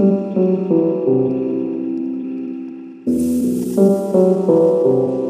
Here I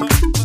Bye.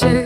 This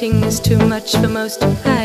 cost is too much for most. to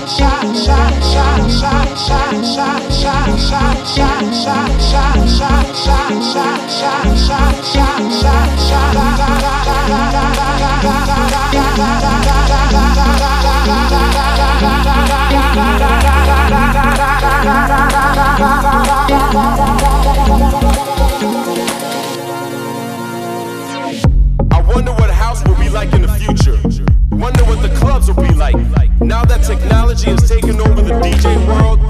inside, inside, inside, inside, inside, inside, inside, inside, inside, inside, inside, inside, inside, inside, inside, inside, I Now that technology has taken over the DJ world,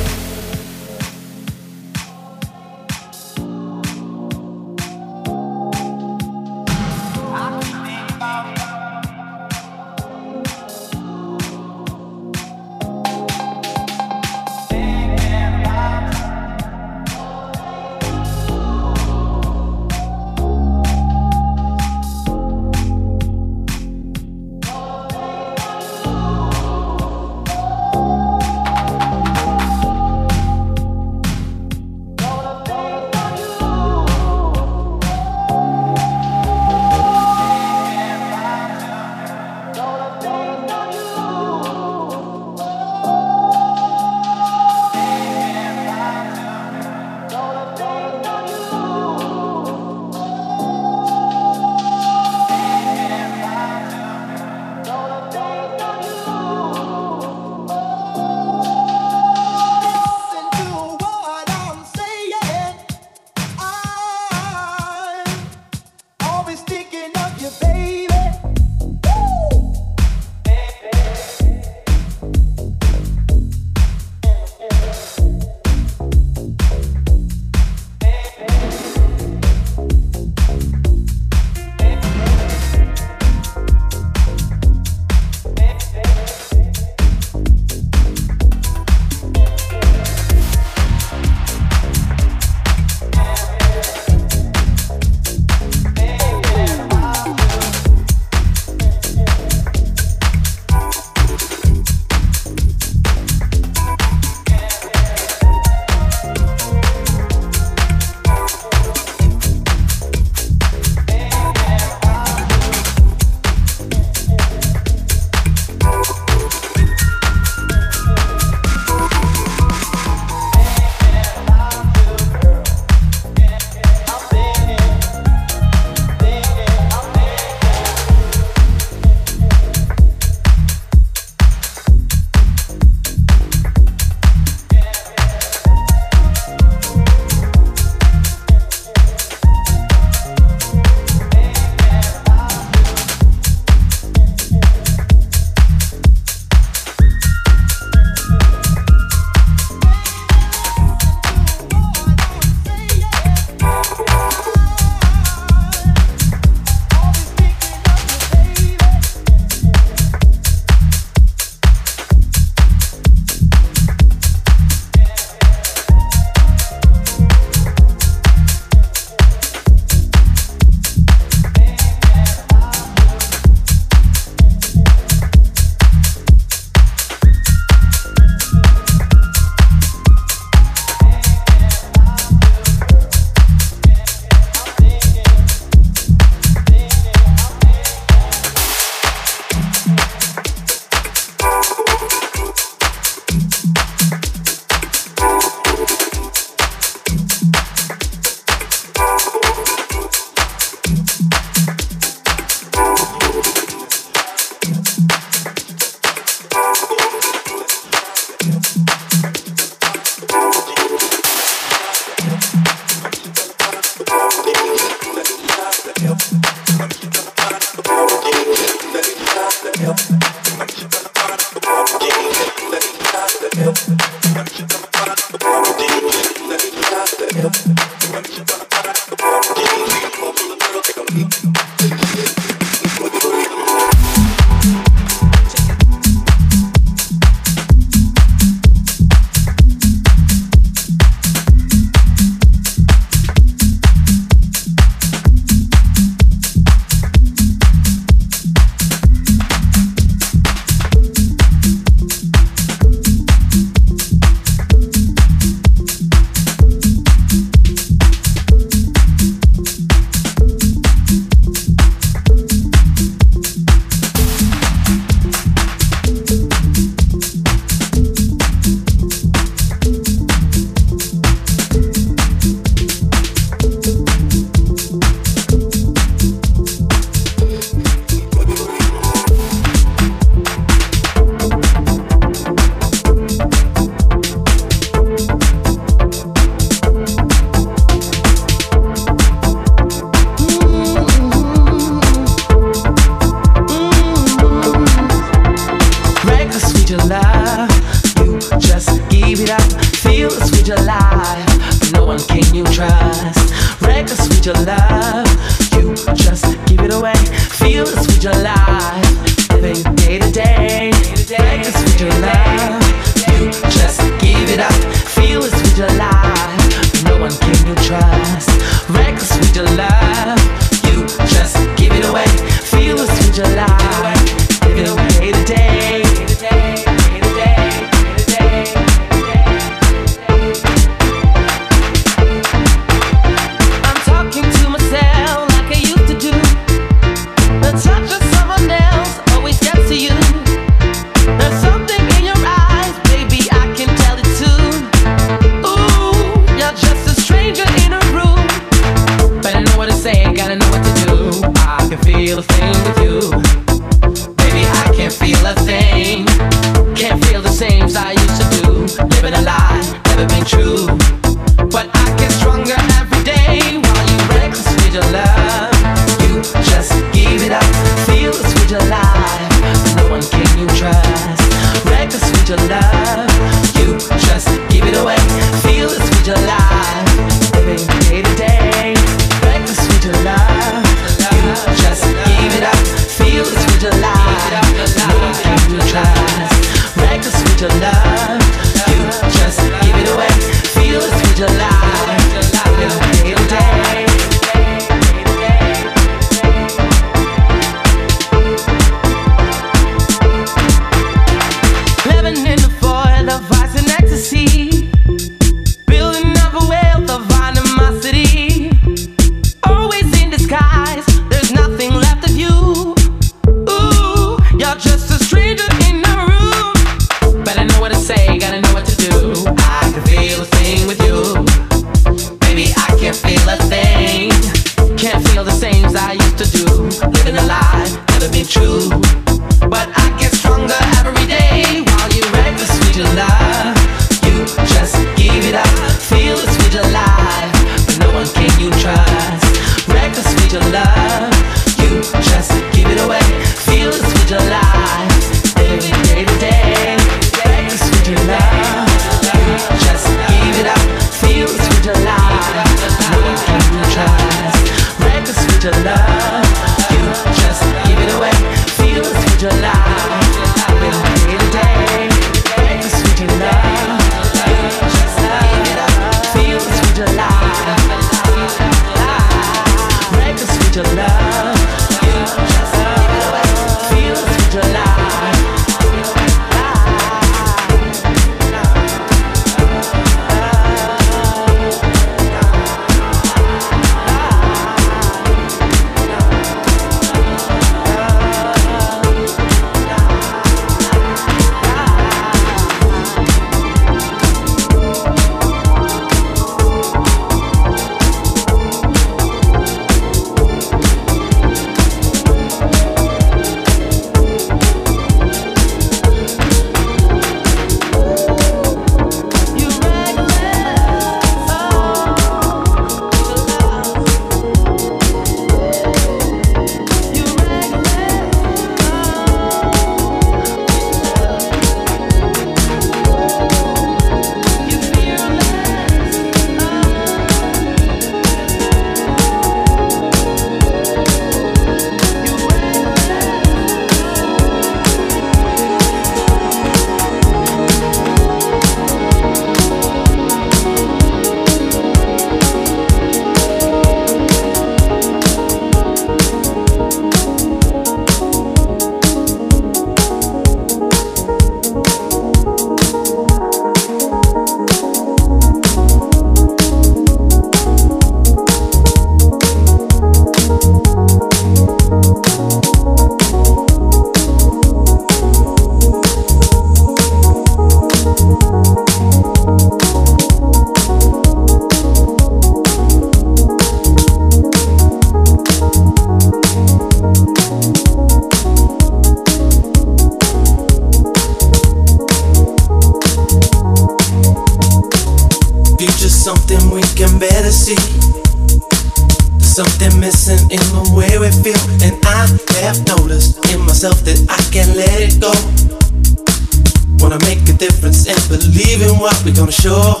gonna show.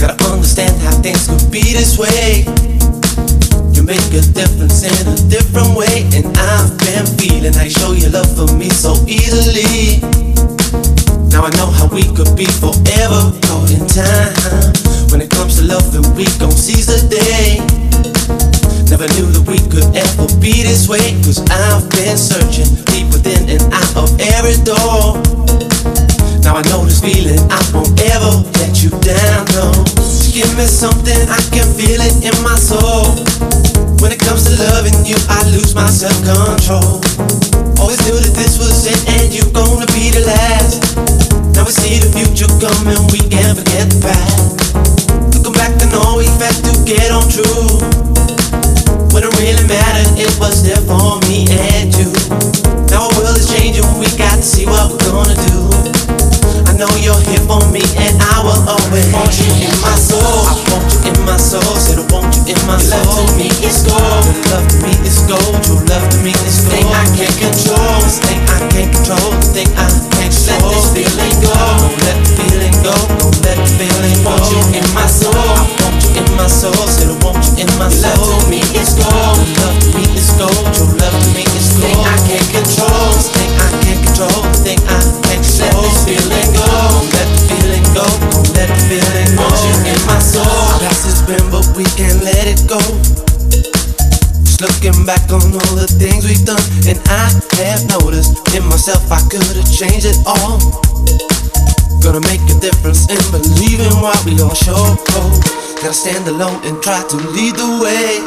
Gotta understand how things could be this way. You make a difference in a different way, and I've been feeling I show your love for me so easily. Now I know how we could be forever caught in time. When it comes to love, then we gon' seize the day. Never knew that we could ever be this way, cause I've been searching something, I can feel it in my soul. When it comes to loving you, I lose my self-control. Always knew that this was it, and you're gonna be the last. Now we see the future coming, we can't forget the past. Looking back, I know we had to get on true. When it really mattered, it was there for me and you. Now our world is changing, we got to see what we're gonna do. I know you're here for me, and I will always want you in my soul. I want you in my soul, said I want you in my soul. Love to me is gold, your love to me is gold, your love to me is gold. Thing I can't control, this thing I can't control, the thing I can't let this feeling go. Don't let the feeling go, don't let the feeling go. Want you in my soul, I want you in my soul, said I want you in my soul. Love to me is gold, your love to me is gold, your love to me is gold. Thing I can't control, this thing I can't control, the thing I this feeling go. Let the feeling go, let the feeling go. Want you in my soul. Past has been, but we can't let it go. Just looking back on all the things we've done, and I have noticed in myself I could have changed it all. Gonna make a difference in what we all show. Gotta stand alone and try to lead the way.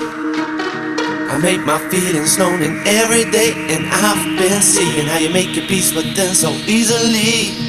I make my feelings known in every day, and I've been seeing how you make your peace with them so easily.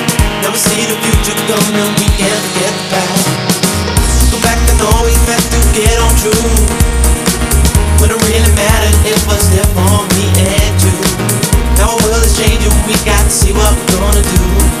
See the future coming, we can't to get on true. When it really for me and you. Our world is changing, we got to see what we're gonna do.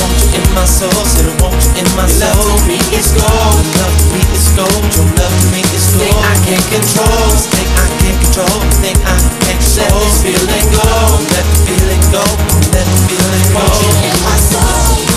my soul, said I want you in my soul. Love me is gold, love to me is gold, your love to me is gold. Thing I can't control, this thing I can't control, the thing I can't let this feeling go. Let the feeling go, let the feeling go. Want you in my soul.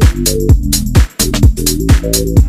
Thank you.